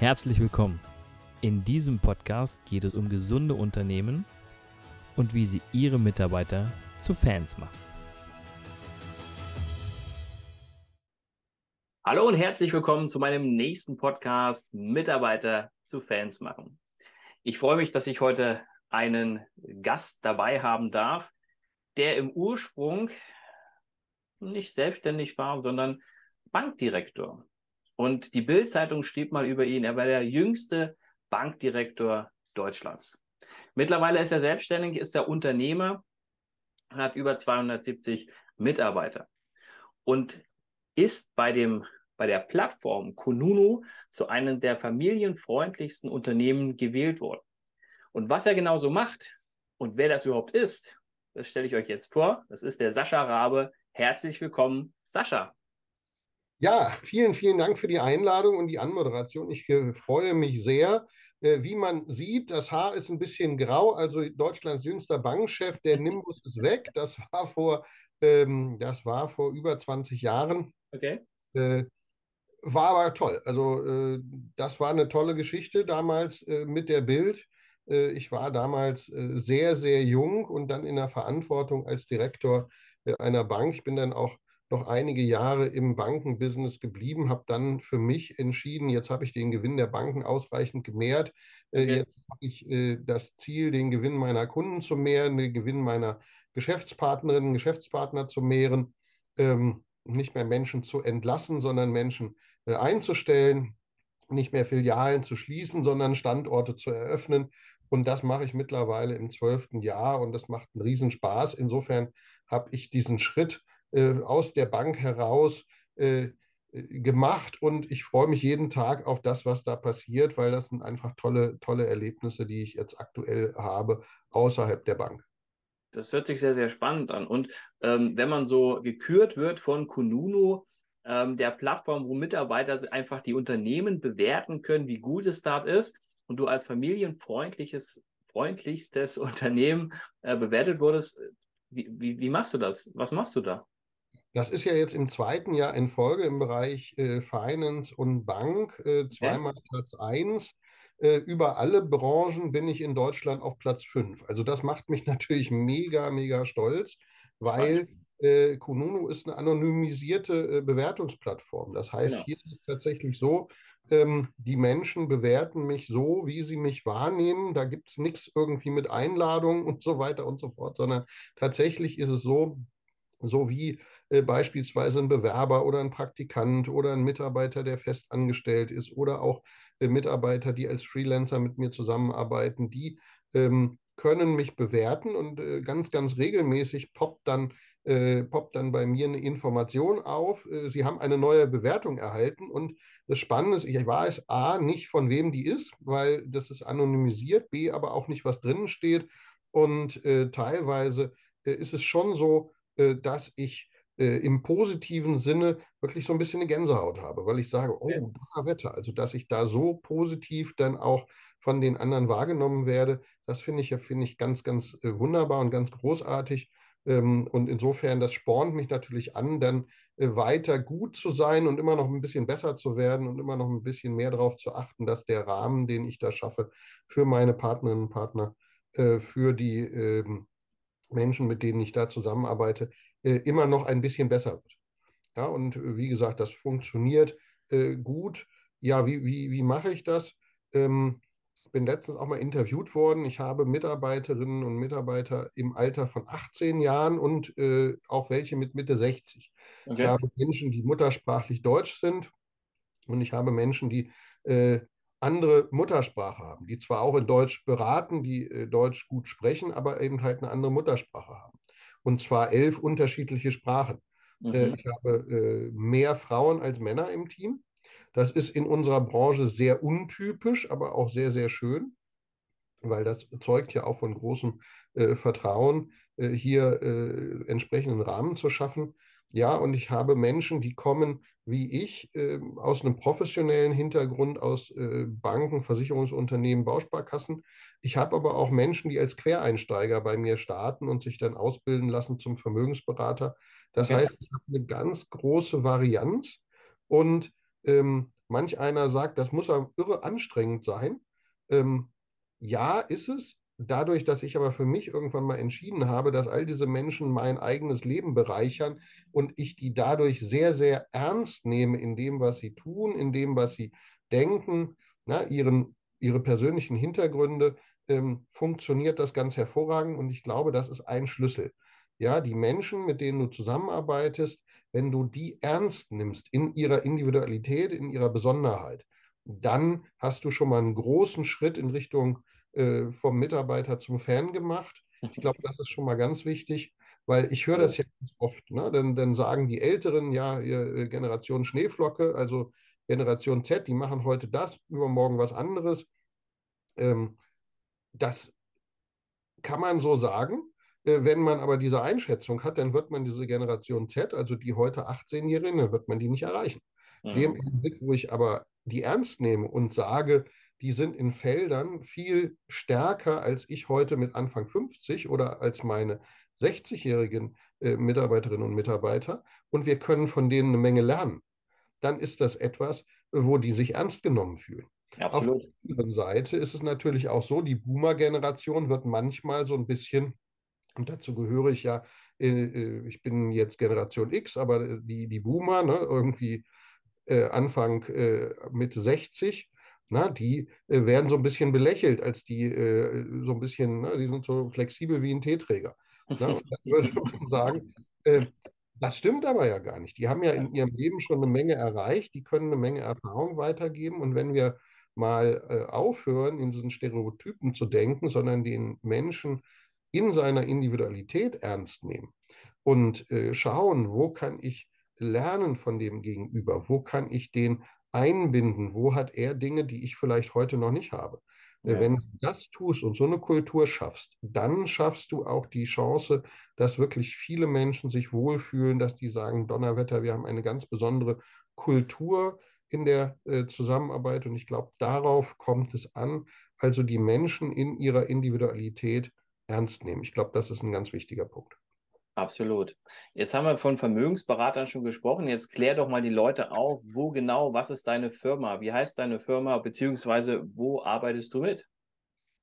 Herzlich willkommen. In diesem Podcast geht es um gesunde Unternehmen und wie sie ihre Mitarbeiter zu Fans machen. Hallo und herzlich willkommen zu meinem nächsten Podcast Mitarbeiter zu Fans machen. Ich freue mich, dass ich heute einen Gast dabei haben darf, der im Ursprung nicht selbstständig war, sondern Bankdirektor. Und die Bild-Zeitung schrieb mal über ihn, er war der jüngste Bankdirektor Deutschlands. Mittlerweile ist er selbstständig, ist er Unternehmer und hat über 270 Mitarbeiter und ist bei dem bei der Plattform Kununu zu einem der familienfreundlichsten Unternehmen gewählt worden. Und was er genau so macht und wer das überhaupt ist, das stelle ich euch jetzt vor. Das ist der Sascha Rabe. Herzlich willkommen, Sascha. Ja, vielen, vielen Dank für die Einladung und die Anmoderation. Ich äh, freue mich sehr. Äh, wie man sieht, das Haar ist ein bisschen grau, also Deutschlands jüngster Bankchef, der Nimbus ist weg. Das war vor, ähm, das war vor über 20 Jahren. Okay. Äh, war aber toll. Also das war eine tolle Geschichte damals mit der Bild. Ich war damals sehr, sehr jung und dann in der Verantwortung als Direktor einer Bank. Ich bin dann auch noch einige Jahre im Bankenbusiness geblieben, habe dann für mich entschieden, jetzt habe ich den Gewinn der Banken ausreichend gemehrt. Äh, okay. Jetzt habe ich äh, das Ziel, den Gewinn meiner Kunden zu mehren, den Gewinn meiner Geschäftspartnerinnen, Geschäftspartner zu mehren, ähm, nicht mehr Menschen zu entlassen, sondern Menschen äh, einzustellen, nicht mehr Filialen zu schließen, sondern Standorte zu eröffnen. Und das mache ich mittlerweile im zwölften Jahr und das macht einen Riesenspaß. Insofern habe ich diesen Schritt aus der Bank heraus äh, gemacht und ich freue mich jeden Tag auf das, was da passiert, weil das sind einfach tolle, tolle Erlebnisse, die ich jetzt aktuell habe außerhalb der Bank. Das hört sich sehr, sehr spannend an. Und ähm, wenn man so gekürt wird von Kununu, ähm, der Plattform, wo Mitarbeiter einfach die Unternehmen bewerten können, wie gut es dort ist, und du als familienfreundliches, freundlichstes Unternehmen äh, bewertet wurdest, wie, wie, wie machst du das? Was machst du da? Das ist ja jetzt im zweiten Jahr in Folge im Bereich äh, Finance und Bank, äh, zweimal ja. Platz 1. Äh, über alle Branchen bin ich in Deutschland auf Platz 5. Also das macht mich natürlich mega, mega stolz, weil äh, Kununu ist eine anonymisierte äh, Bewertungsplattform. Das heißt, genau. hier ist es tatsächlich so, ähm, die Menschen bewerten mich so, wie sie mich wahrnehmen. Da gibt es nichts irgendwie mit Einladung und so weiter und so fort, sondern tatsächlich ist es so, so wie äh, beispielsweise ein Bewerber oder ein Praktikant oder ein Mitarbeiter, der fest angestellt ist oder auch äh, Mitarbeiter, die als Freelancer mit mir zusammenarbeiten, die ähm, können mich bewerten und äh, ganz, ganz regelmäßig poppt dann, äh, poppt dann bei mir eine Information auf. Äh, Sie haben eine neue Bewertung erhalten und das Spannende ist, ich weiß A, nicht von wem die ist, weil das ist anonymisiert, B, aber auch nicht, was drinnen steht und äh, teilweise ist es schon so, äh, dass ich äh, im positiven Sinne wirklich so ein bisschen eine Gänsehaut habe, weil ich sage, oh, Wetter, also dass ich da so positiv dann auch von den anderen wahrgenommen werde, das finde ich ja, finde ich ganz, ganz äh, wunderbar und ganz großartig. Ähm, und insofern, das spornt mich natürlich an, dann weiter gut zu sein und immer noch ein bisschen besser zu werden und immer noch ein bisschen mehr darauf zu achten, dass der Rahmen, den ich da schaffe, für meine Partnerinnen und Partner, für die ähm, Menschen, mit denen ich da zusammenarbeite, äh, immer noch ein bisschen besser wird. Ja, und äh, wie gesagt, das funktioniert äh, gut. Ja, wie, wie, wie mache ich das? Ähm, ich bin letztens auch mal interviewt worden. Ich habe Mitarbeiterinnen und Mitarbeiter im Alter von 18 Jahren und äh, auch welche mit Mitte 60. Okay. Ich habe Menschen, die muttersprachlich Deutsch sind und ich habe Menschen, die äh, andere Muttersprache haben, die zwar auch in Deutsch beraten, die äh, Deutsch gut sprechen, aber eben halt eine andere Muttersprache haben. Und zwar elf unterschiedliche Sprachen. Äh, mhm. ich habe äh, mehr Frauen als Männer im Team. Das ist in unserer Branche sehr untypisch, aber auch sehr, sehr schön, weil das zeugt ja auch von großem äh, Vertrauen, hier entsprechenden Rahmen zu schaffen. Ja, und ich habe Menschen, die kommen wie ich äh, aus einem professionellen Hintergrund, aus äh, Banken, Versicherungsunternehmen, Bausparkassen. Ich habe aber auch Menschen, die als Quereinsteiger bei mir starten und sich dann ausbilden lassen zum Vermögensberater. Das okay. heißt, ich habe eine ganz große Varianz und Ähm, manch einer sagt, das muss ja irre anstrengend sein. Ähm, ja, ist es. Dadurch, dass ich aber für mich irgendwann mal entschieden habe, dass all diese Menschen mein eigenes Leben bereichern und ich die dadurch sehr, sehr ernst nehme in dem, was sie tun, in dem, was sie denken, na, ihren, ihre persönlichen Hintergründe, ähm, funktioniert das ganz hervorragend und ich glaube, das ist ein Schlüssel. Ja, die Menschen, mit denen du zusammenarbeitest, wenn du die ernst nimmst in ihrer Individualität, in ihrer Besonderheit, dann hast du schon mal einen großen Schritt in Richtung äh, vom Mitarbeiter zum Fan gemacht. Ich glaube, das ist schon mal ganz wichtig, weil ich höre das ja oft. Ne? Dann, dann sagen die Älteren, ja, äh, Generation Schneeflocke, also Generation Z, die machen heute das, übermorgen was anderes. Ähm, das kann man so sagen. Äh, wenn man aber diese Einschätzung hat, dann wird man diese Generation Z, also die heute 18-Jährigen, dann wird man die nicht erreichen. Mhm. Dem Augenblick, wo ich aber die ernst nehme und sage, die sind in Feldern viel stärker als ich heute mit Anfang 50 oder als meine 60-jährigen äh, Mitarbeiterinnen und Mitarbeiter und wir können von denen eine Menge lernen, dann ist das etwas, wo die sich ernst genommen fühlen. Absolut. Auf der anderen Seite ist es natürlich auch so, die Boomer-Generation wird manchmal so ein bisschen, und dazu gehöre ich ja, äh, äh, ich bin jetzt Generation X, aber die, die Boomer, ne, irgendwie äh, Anfang äh, Mitte 60, na, die äh, werden so ein bisschen belächelt, als die äh, so ein bisschen, na, die sind so flexibel wie ein Teeträger. Na, und dann würde man sagen, äh, das stimmt aber ja gar nicht. Die haben ja in ihrem Leben schon eine Menge erreicht, die können eine Menge Erfahrung weitergeben. Und wenn wir mal äh, aufhören, in diesen Stereotypen zu denken, sondern den Menschen in seiner Individualität ernst nehmen und äh, schauen, wo kann ich lernen von dem Gegenüber? Wo kann ich den einbinden? Wo hat er Dinge, die ich vielleicht heute noch nicht habe? Äh, ja. Wenn du das tust und so eine Kultur schaffst, dann schaffst du auch die Chance, dass wirklich viele Menschen sich wohlfühlen, dass die sagen, Donnerwetter, wir haben eine ganz besondere Kultur in der äh, Zusammenarbeit und ich glaube, darauf kommt es an, also die Menschen in ihrer Individualität ernst nehmen. Ich glaube, das ist ein ganz wichtiger Punkt. Absolut. Jetzt haben wir von Vermögensberatern schon gesprochen. Jetzt klär doch mal die Leute auf, wo genau, was ist deine Firma? Wie heißt deine Firma, beziehungsweise wo arbeitest du mit?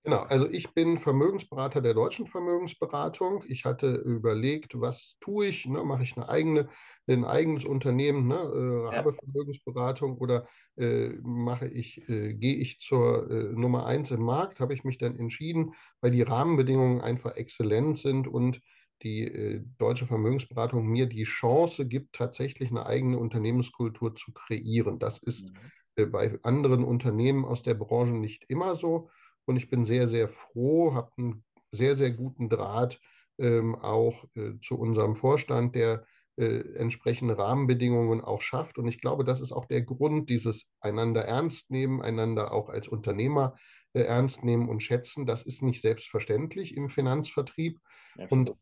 Genau, also ich bin Vermögensberater der deutschen Vermögensberatung. Ich hatte überlegt, was tue ich? Ne? Mache ich eine eigene, ein eigenes Unternehmen, ne? äh, habe ja. Vermögensberatung oder äh, mache ich, äh, gehe ich zur äh, Nummer eins im Markt? Habe ich mich dann entschieden, weil die Rahmenbedingungen einfach exzellent sind und die äh, deutsche Vermögensberatung mir die Chance gibt, tatsächlich eine eigene Unternehmenskultur zu kreieren. Das ist mhm. äh, bei anderen Unternehmen aus der Branche nicht immer so. Und ich bin sehr, sehr froh, habe einen sehr, sehr guten Draht ähm, auch äh, zu unserem Vorstand, der äh, entsprechende Rahmenbedingungen auch schafft. Und ich glaube, das ist auch der Grund, dieses einander ernst nehmen, einander auch als Unternehmer äh, ernst nehmen und schätzen. Das ist nicht selbstverständlich im Finanzvertrieb. Ja, und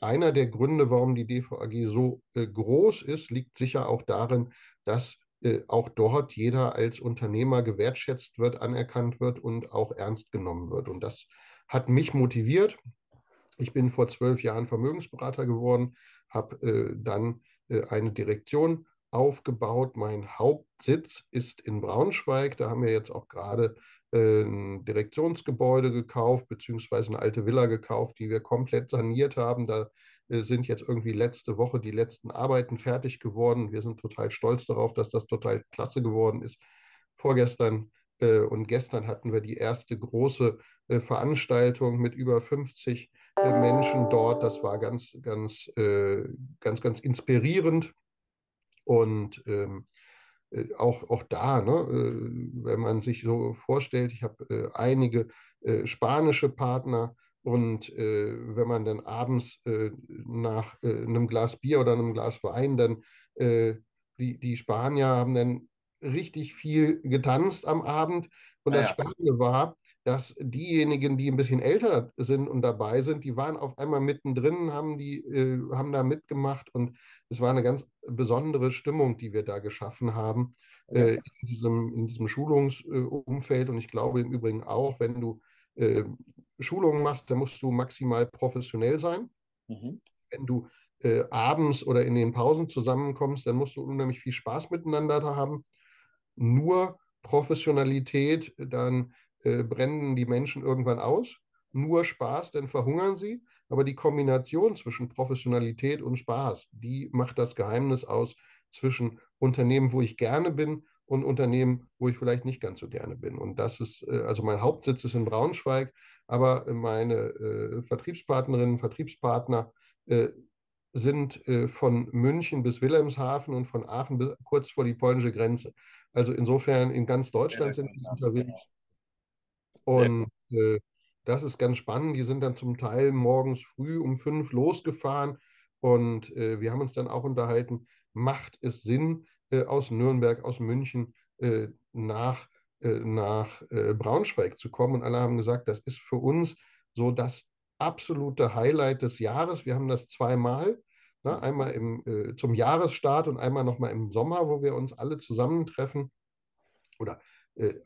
einer der Gründe, warum die DVAG so äh, groß ist, liegt sicher auch darin, dass äh, auch dort jeder als Unternehmer gewertschätzt wird, anerkannt wird und auch ernst genommen wird. Und das hat mich motiviert. Ich bin vor zwölf Jahren Vermögensberater geworden, habe dann eine Direktion aufgebaut. Mein Hauptsitz ist in Braunschweig. Da haben wir jetzt auch gerade ein Direktionsgebäude gekauft, beziehungsweise eine alte Villa gekauft, die wir komplett saniert haben. Da äh, sind jetzt irgendwie letzte Woche die letzten Arbeiten fertig geworden. Wir sind total stolz darauf, dass das total klasse geworden ist. Vorgestern äh, und gestern hatten wir die erste große äh, Veranstaltung mit über 50 äh, Menschen dort. Das war ganz, ganz, äh, ganz, ganz inspirierend. Und ähm, äh, auch, auch da, ne, äh, wenn man sich so vorstellt, ich habe äh, einige spanische Partner und wenn man dann abends nach einem Glas Bier oder einem Glas Wein dann die, die Spanier haben dann richtig viel getanzt am Abend. Und das ja. Spannende war, dass diejenigen, die ein bisschen älter sind und dabei sind, die waren auf einmal mittendrin, haben, die, äh, haben da mitgemacht und es war eine ganz besondere Stimmung, die wir da geschaffen haben äh, in, diesem, in diesem Schulungsumfeld. und ich glaube im Übrigen auch, wenn du äh, Schulungen machst, dann musst du maximal professionell sein. Mhm. Wenn du äh, abends oder in den Pausen zusammenkommst, dann musst du unheimlich viel Spaß miteinander haben. nur Professionalität, dann äh, brennen die Menschen irgendwann aus. Nur Spaß, dann verhungern sie. Aber die Kombination zwischen Professionalität und Spaß, die macht das Geheimnis aus zwischen Unternehmen, wo ich gerne bin und Unternehmen, wo ich vielleicht nicht ganz so gerne bin. Und das ist, äh, also mein Hauptsitz ist in Braunschweig, aber meine äh, Vertriebspartnerinnen, Vertriebspartner äh, sind äh, von München bis Wilhelmshaven und von Aachen bis kurz vor die polnische Grenze. Also insofern in ganz Deutschland sind die unterwegs. Und äh, das ist ganz spannend. Die sind dann zum Teil morgens früh um fünf losgefahren und äh, wir haben uns dann auch unterhalten, macht es Sinn, äh, aus Nürnberg, aus München äh, nach, äh, nach äh, Braunschweig zu kommen? Und alle haben gesagt, das ist für uns so das absolute Highlight des Jahres. Wir haben das zweimal. Ne? Einmal im, äh, zum Jahresstart und einmal nochmal im Sommer, wo wir uns alle zusammentreffen. Oder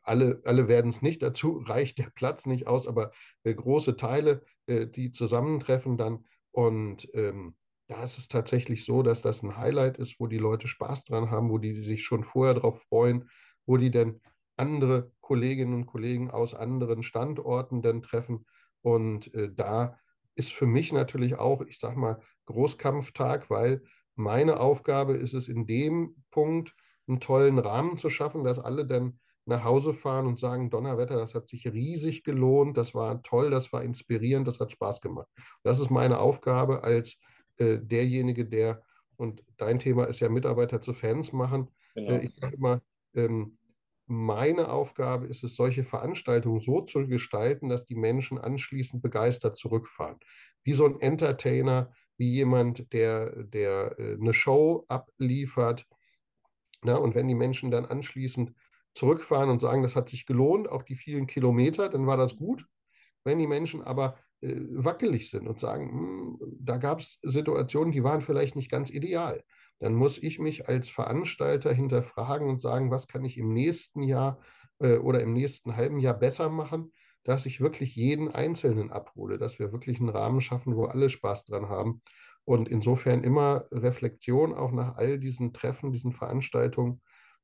alle, alle werden es nicht, dazu reicht der Platz nicht aus, aber äh, große Teile, äh, die zusammentreffen dann. Und ähm, da ist es tatsächlich so, dass das ein Highlight ist, wo die Leute Spaß dran haben, wo die sich schon vorher darauf freuen, wo die dann andere Kolleginnen und Kollegen aus anderen Standorten dann treffen. Und äh, da ist für mich natürlich auch, ich sag mal, Großkampftag, weil meine Aufgabe ist es in dem Punkt, einen tollen Rahmen zu schaffen, dass alle dann nach Hause fahren und sagen, Donnerwetter, das hat sich riesig gelohnt, das war toll, das war inspirierend, das hat Spaß gemacht. Das ist meine Aufgabe als äh, derjenige, der, und dein Thema ist ja Mitarbeiter zu Fans machen. Genau. Äh, ich sage immer, ähm, meine Aufgabe ist es, solche Veranstaltungen so zu gestalten, dass die Menschen anschließend begeistert zurückfahren. Wie so ein Entertainer, wie jemand, der, der äh, eine Show abliefert. Na, und wenn die Menschen dann anschließend zurückfahren und sagen, das hat sich gelohnt, auch die vielen Kilometer, dann war das gut. Wenn die Menschen aber äh, wackelig sind und sagen, hm, da gab es Situationen, die waren vielleicht nicht ganz ideal, dann muss ich mich als Veranstalter hinterfragen und sagen, was kann ich im nächsten Jahr äh, oder im nächsten halben Jahr besser machen, dass ich wirklich jeden Einzelnen abhole, dass wir wirklich einen Rahmen schaffen, wo alle Spaß dran haben. Und insofern immer Reflexion auch nach all diesen Treffen, diesen Veranstaltungen.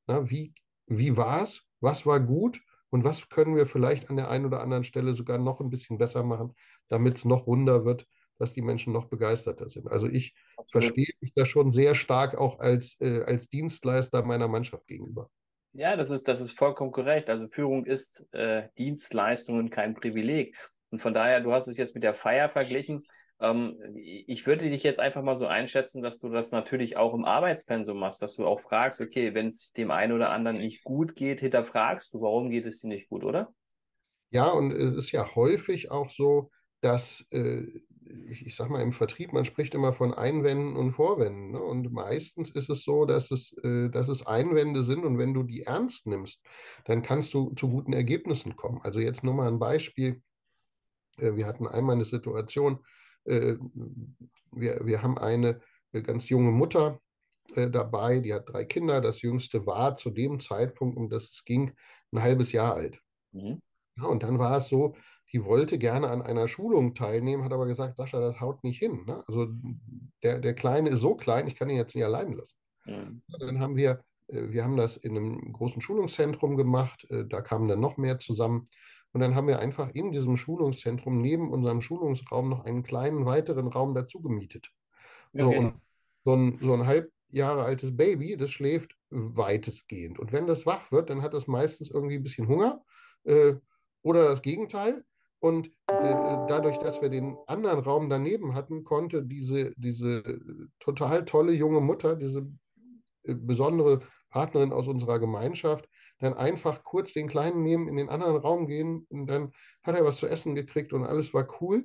Na, wie wie war es, was war gut und was können wir vielleicht an der einen oder anderen Stelle sogar noch ein bisschen besser machen, damit es noch runder wird, dass die Menschen noch begeisterter sind. Also ich Absolut. verstehe mich da schon sehr stark auch als, äh, als Dienstleister meiner Mannschaft gegenüber. Ja, das ist, das ist vollkommen korrekt. Also Führung ist äh, Dienstleistung und kein Privileg. Und von daher, du hast es jetzt mit der Feier verglichen. Ähm, ich würde dich jetzt einfach mal so einschätzen, dass du das natürlich auch im Arbeitspensum machst, dass du auch fragst, okay, wenn es dem einen oder anderen nicht gut geht, hinterfragst du, warum geht es dir nicht gut, oder? Ja, und es ist ja häufig auch so, dass, äh, ich, ich sag mal, im Vertrieb, man spricht immer von Einwänden und Vorwänden. Ne? Und meistens ist es so, dass es, äh, dass es Einwände sind und wenn du die ernst nimmst, dann kannst du zu guten Ergebnissen kommen. Also jetzt nur mal ein Beispiel. Äh, wir hatten einmal eine Situation, äh, wir, wir haben eine äh, ganz junge Mutter äh, dabei, die hat drei Kinder. Das jüngste war zu dem Zeitpunkt, um das es ging, ein halbes Jahr alt. Mhm. Ja, und dann war es so, die wollte gerne an einer Schulung teilnehmen, hat aber gesagt, Sascha, das haut nicht hin. Ne? Also der, der Kleine ist so klein, ich kann ihn jetzt nicht allein lassen. Mhm. Dann haben wir, wir haben das in einem großen Schulungszentrum gemacht, da kamen dann noch mehr zusammen. Und dann haben wir einfach in diesem Schulungszentrum neben unserem Schulungsraum noch einen kleinen weiteren Raum dazu gemietet. Okay. So, und so ein, so ein halb Jahre altes Baby, das schläft weitestgehend. Und wenn das wach wird, dann hat es meistens irgendwie ein bisschen Hunger äh, oder das Gegenteil. Und äh, dadurch, dass wir den anderen Raum daneben hatten, konnte diese, diese total tolle junge Mutter, diese äh, besondere Partnerin aus unserer Gemeinschaft, dann einfach kurz den Kleinen nehmen, in den anderen Raum gehen und dann hat er was zu essen gekriegt und alles war cool.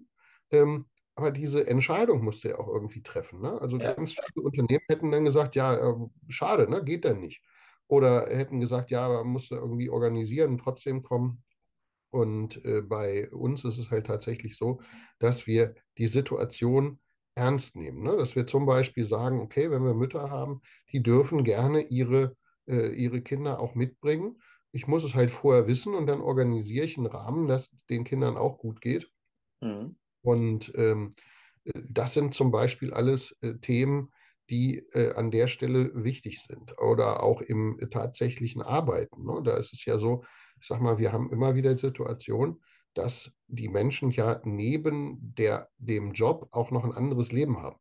Ähm, aber diese Entscheidung musste er auch irgendwie treffen. Ne? Also ja. ganz viele Unternehmen hätten dann gesagt, ja, äh, schade, ne? geht dann nicht. Oder hätten gesagt, ja, man muss irgendwie organisieren und trotzdem kommen. Und äh, bei uns ist es halt tatsächlich so, dass wir die Situation ernst nehmen. Ne? Dass wir zum Beispiel sagen, okay, wenn wir Mütter haben, die dürfen gerne ihre äh, ihre Kinder auch mitbringen. Ich muss es halt vorher wissen und dann organisiere ich einen Rahmen, dass es den Kindern auch gut geht. Mhm. Und ähm, äh, das sind zum Beispiel alles äh, Themen, die äh, an der Stelle wichtig sind oder auch im tatsächlichen Arbeiten. Ne? Da ist es ja so, ich sag mal, wir haben immer wieder die Situation, dass die Menschen ja neben der, dem Job auch noch ein anderes Leben haben.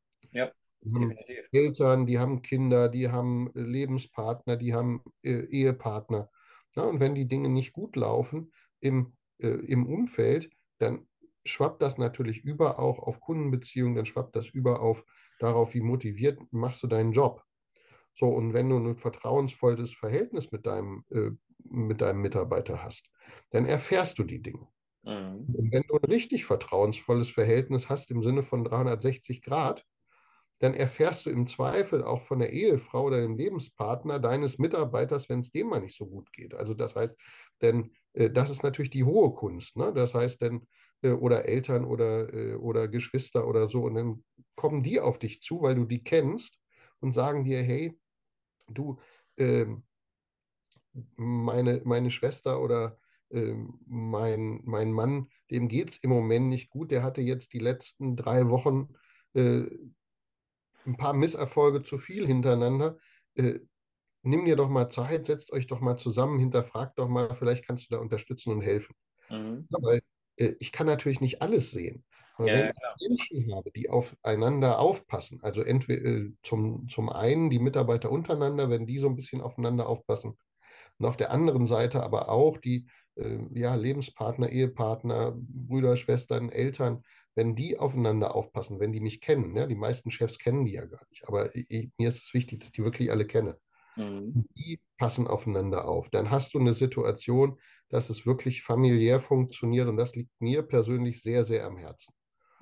Die haben Eltern, die haben Kinder, die haben Lebenspartner, die haben äh, Ehepartner. Ja, und wenn die Dinge nicht gut laufen im, äh, im Umfeld, dann schwappt das natürlich über auch auf Kundenbeziehungen, dann schwappt das über auf darauf, wie motiviert machst du deinen Job. So, und wenn du ein vertrauensvolles Verhältnis mit deinem, äh, mit deinem Mitarbeiter hast, dann erfährst du die Dinge. Mhm. Und wenn du ein richtig vertrauensvolles Verhältnis hast im Sinne von 360 Grad, dann erfährst du im Zweifel auch von der Ehefrau oder dem Lebenspartner deines Mitarbeiters, wenn es dem mal nicht so gut geht. Also das heißt, denn äh, das ist natürlich die hohe Kunst. Ne? Das heißt, denn äh, oder Eltern oder, äh, oder Geschwister oder so. Und dann kommen die auf dich zu, weil du die kennst und sagen dir, hey, du, äh, meine, meine Schwester oder äh, mein, mein Mann, dem geht es im Moment nicht gut. Der hatte jetzt die letzten drei Wochen äh, ein paar Misserfolge zu viel hintereinander. Äh, nimm dir doch mal Zeit, setzt euch doch mal zusammen, hinterfragt doch mal, vielleicht kannst du da unterstützen und helfen. Mhm. Ja, weil äh, ich kann natürlich nicht alles sehen. Aber ja, wenn ich Menschen habe, die aufeinander aufpassen, also entweder äh, zum, zum einen die Mitarbeiter untereinander, wenn die so ein bisschen aufeinander aufpassen, und auf der anderen Seite aber auch die äh, ja, Lebenspartner, Ehepartner, Brüder, Schwestern, Eltern, wenn die aufeinander aufpassen, wenn die mich kennen, ja, die meisten Chefs kennen die ja gar nicht, aber ich, mir ist es wichtig, dass die wirklich alle kenne. Mhm. Die passen aufeinander auf. Dann hast du eine Situation, dass es wirklich familiär funktioniert und das liegt mir persönlich sehr, sehr am Herzen.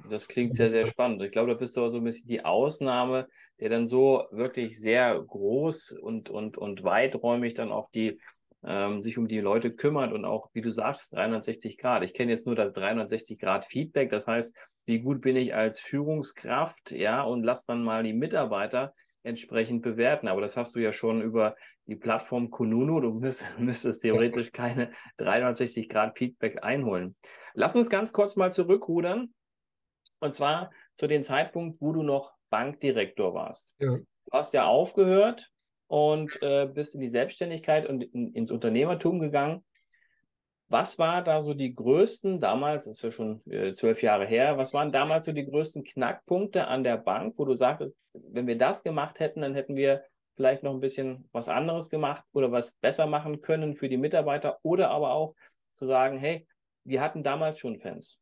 Das klingt sehr, sehr spannend. Ich glaube, da bist du aber so ein bisschen die Ausnahme, der dann so wirklich sehr groß und, und, und weiträumig dann auch die, ähm, sich um die Leute kümmert und auch, wie du sagst, 360 Grad. Ich kenne jetzt nur das 360 Grad Feedback. Das heißt, wie gut bin ich als Führungskraft, ja, und lass dann mal die Mitarbeiter entsprechend bewerten. Aber das hast du ja schon über die Plattform Kununu. Du müsst, müsstest theoretisch keine 360 Grad Feedback einholen. Lass uns ganz kurz mal zurückrudern. Und zwar zu dem Zeitpunkt, wo du noch Bankdirektor warst. Ja. Du hast ja aufgehört und äh, bist in die Selbstständigkeit und in, ins Unternehmertum gegangen. Was war da so die größten, damals, das ist ja schon äh, zwölf Jahre her, was waren damals so die größten Knackpunkte an der Bank, wo du sagtest, wenn wir das gemacht hätten, dann hätten wir vielleicht noch ein bisschen was anderes gemacht oder was besser machen können für die Mitarbeiter oder aber auch zu sagen, hey, wir hatten damals schon Fans.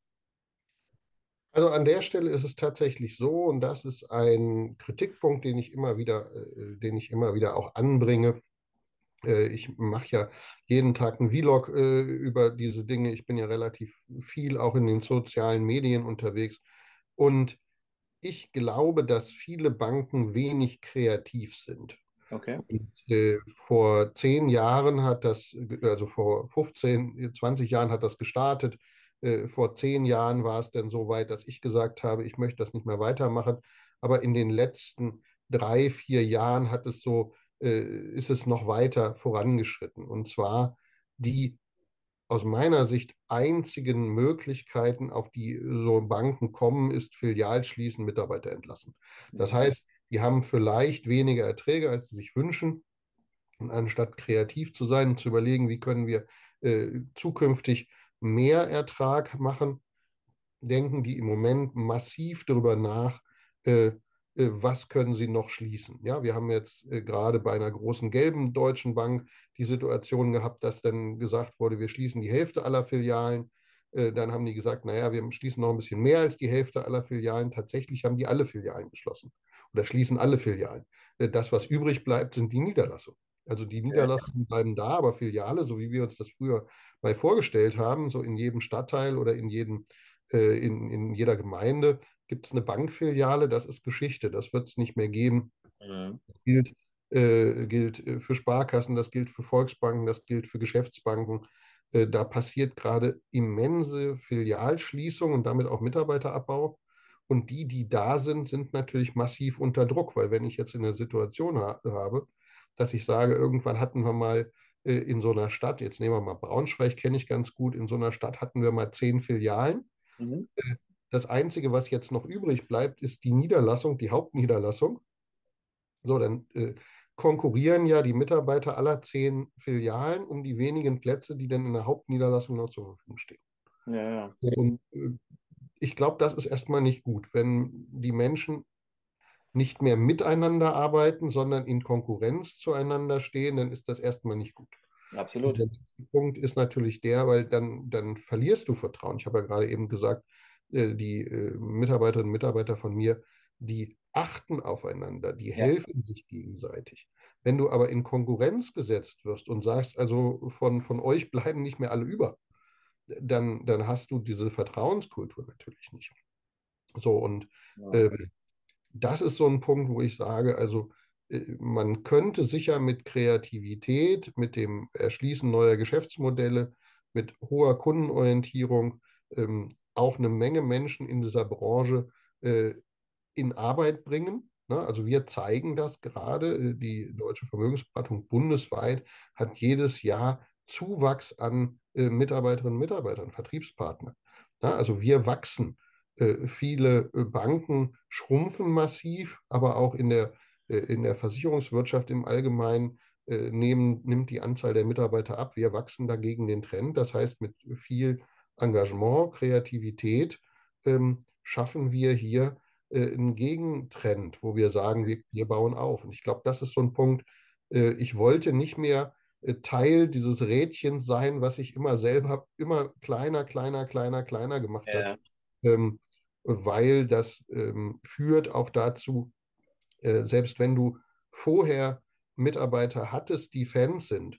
Also an der Stelle ist es tatsächlich so, und das ist ein Kritikpunkt, den ich immer wieder, äh, den ich immer wieder auch anbringe. Äh, ich mache ja jeden Tag einen Vlog äh, über diese Dinge. Ich bin ja relativ viel auch in den sozialen Medien unterwegs. Und ich glaube, dass viele Banken wenig kreativ sind. Okay. Und, äh, vor zehn Jahren hat das, also vor 15, 20 Jahren hat das gestartet. Äh, vor zehn Jahren war es dann so weit, dass ich gesagt habe, ich möchte das nicht mehr weitermachen. Aber in den letzten drei, vier Jahren hat es so äh, ist es noch weiter vorangeschritten. Und zwar die aus meiner Sicht einzigen Möglichkeiten, auf die so Banken kommen, ist Filial schließen, Mitarbeiter entlassen. Das mhm. heißt, die haben vielleicht weniger Erträge, als sie sich wünschen. Und anstatt kreativ zu sein und zu überlegen, wie können wir äh, zukünftig mehr Ertrag machen, denken die im Moment massiv darüber nach, äh, äh, was können sie noch schließen. Ja, wir haben jetzt äh, gerade bei einer großen gelben deutschen Bank die Situation gehabt, dass dann gesagt wurde, wir schließen die Hälfte aller Filialen. Dann haben die gesagt, naja, wir schließen noch ein bisschen mehr als die Hälfte aller Filialen. Tatsächlich haben die alle Filialen geschlossen oder schließen alle Filialen. Das, was übrig bleibt, sind die Niederlassungen. Also die Niederlassungen bleiben da, aber Filiale, so wie wir uns das früher mal vorgestellt haben, so in jedem Stadtteil oder in, jedem, in, in jeder Gemeinde, gibt es eine Bankfiliale, das ist Geschichte, das wird es nicht mehr geben. Mhm. Das gilt, äh, gilt äh, für Sparkassen, das gilt für Volksbanken, das gilt für Geschäftsbanken. Äh, da passiert gerade immense Filialschließung und damit auch Mitarbeiterabbau. Und die, die da sind, sind natürlich massiv unter Druck, weil wenn ich jetzt in der Situation ha habe, dass ich sage, irgendwann hatten wir mal äh, in so einer Stadt, jetzt nehmen wir mal Braunschweig, kenne ich ganz gut, in so einer Stadt hatten wir mal zehn Filialen. Mhm. Äh, das Einzige, was jetzt noch übrig bleibt, ist die Niederlassung, die Hauptniederlassung. So, dann äh, konkurrieren ja die Mitarbeiter aller zehn Filialen um die wenigen Plätze, die dann in der Hauptniederlassung noch zur Verfügung stehen. Ja, ja. Und äh, ich glaube, das ist erstmal nicht gut, wenn die Menschen nicht mehr miteinander arbeiten, sondern in Konkurrenz zueinander stehen, dann ist das erstmal nicht gut. Absolut. der Punkt ist natürlich der, weil dann, dann verlierst du Vertrauen. Ich habe ja gerade eben gesagt, äh, die äh, Mitarbeiterinnen und Mitarbeiter von mir, die achten aufeinander, die ja. helfen sich gegenseitig. Wenn du aber in Konkurrenz gesetzt wirst und sagst, also von, von euch bleiben nicht mehr alle über, dann, dann hast du diese Vertrauenskultur natürlich nicht. So, und ja. ähm, das ist so ein Punkt, wo ich sage, also äh, man könnte sicher mit Kreativität, mit dem Erschließen neuer Geschäftsmodelle, mit hoher Kundenorientierung ähm, auch eine Menge Menschen in dieser Branche äh, in Arbeit bringen. Ne? Also wir zeigen das gerade. Äh, die Deutsche Vermögensberatung bundesweit hat jedes Jahr Zuwachs an äh, Mitarbeiterinnen und Mitarbeitern, Vertriebspartnern. Ne? Also wir wachsen. Äh, viele äh, Banken schrumpfen massiv, aber auch in der, äh, in der Versicherungswirtschaft im Allgemeinen nehmen, nimmt die Anzahl der Mitarbeiter ab. Wir wachsen dagegen den Trend. Das heißt, mit viel Engagement, Kreativität ähm, schaffen wir hier äh, einen Gegentrend, wo wir sagen, wir, wir bauen auf. Und ich glaube, das ist so ein Punkt. Äh, ich wollte nicht mehr äh, Teil dieses Rädchens sein, was ich immer selber immer kleiner, kleiner, kleiner, kleiner gemacht ja. habe. Ähm, weil das ähm, führt auch dazu, äh, selbst wenn du vorher Mitarbeiter hattest, die Fans sind,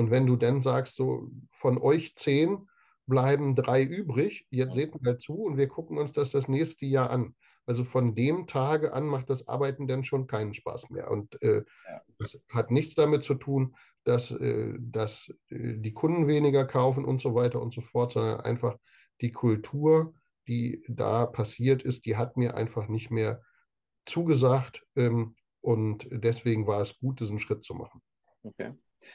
und wenn du dann sagst, so von euch zehn bleiben drei übrig, jetzt seht mal zu und wir gucken uns das das nächste Jahr an. Also von dem Tage an macht das Arbeiten dann schon keinen Spaß mehr. Und äh, ja. das hat nichts damit zu tun, dass, äh, dass äh, die Kunden weniger kaufen und so weiter und so fort, sondern einfach die Kultur, die da passiert ist, die hat mir einfach nicht mehr zugesagt. Ähm, und deswegen war es gut, diesen Schritt zu machen. Okay.